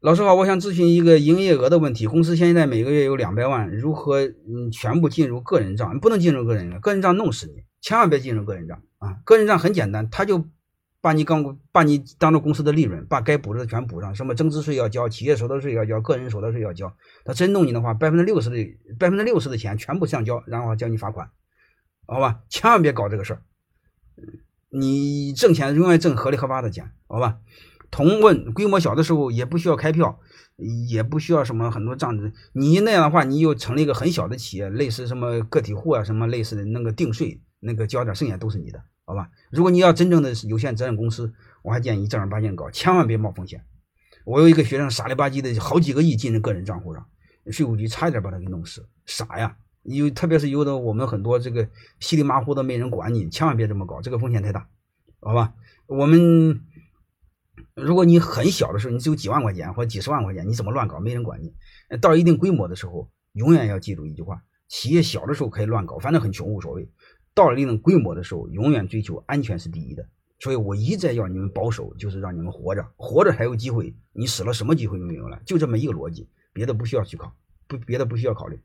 老师好，我想咨询一个营业额的问题。公司现在每个月有两百万，如何嗯全部进入个人账？不能进入个人账，个人账弄死你，千万别进入个人账啊！个人账很简单，他就把你刚把你当做公司的利润，把该补的全补上，什么增值税要交，企业所得税要交，个人所得税要交。他真弄你的话，百分之六十的百分之六十的钱全部上交，然后叫你罚款，好吧？千万别搞这个事儿。你挣钱永远挣合理合法的钱，好吧？同问规模小的时候也不需要开票，也不需要什么很多账子。你那样的话，你又成了一个很小的企业，类似什么个体户啊，什么类似的那个定税，那个交点，剩下都是你的，好吧？如果你要真正的有限责任公司，我还建议正儿八经搞，千万别冒风险。我有一个学生傻里吧唧的好几个亿进入个人账户上，税务局差一点把他给弄死，傻呀！有特别是有的我们很多这个稀里马虎的没人管你，千万别这么搞，这个风险太大，好吧？我们。如果你很小的时候，你只有几万块钱或几十万块钱，你怎么乱搞？没人管你。到一定规模的时候，永远要记住一句话：企业小的时候可以乱搞，反正很穷无所谓；到了一定规模的时候，永远追求安全是第一的。所以我一再要你们保守，就是让你们活着，活着才有机会。你死了，什么机会都没有了。就这么一个逻辑，别的不需要去考，不别的不需要考虑。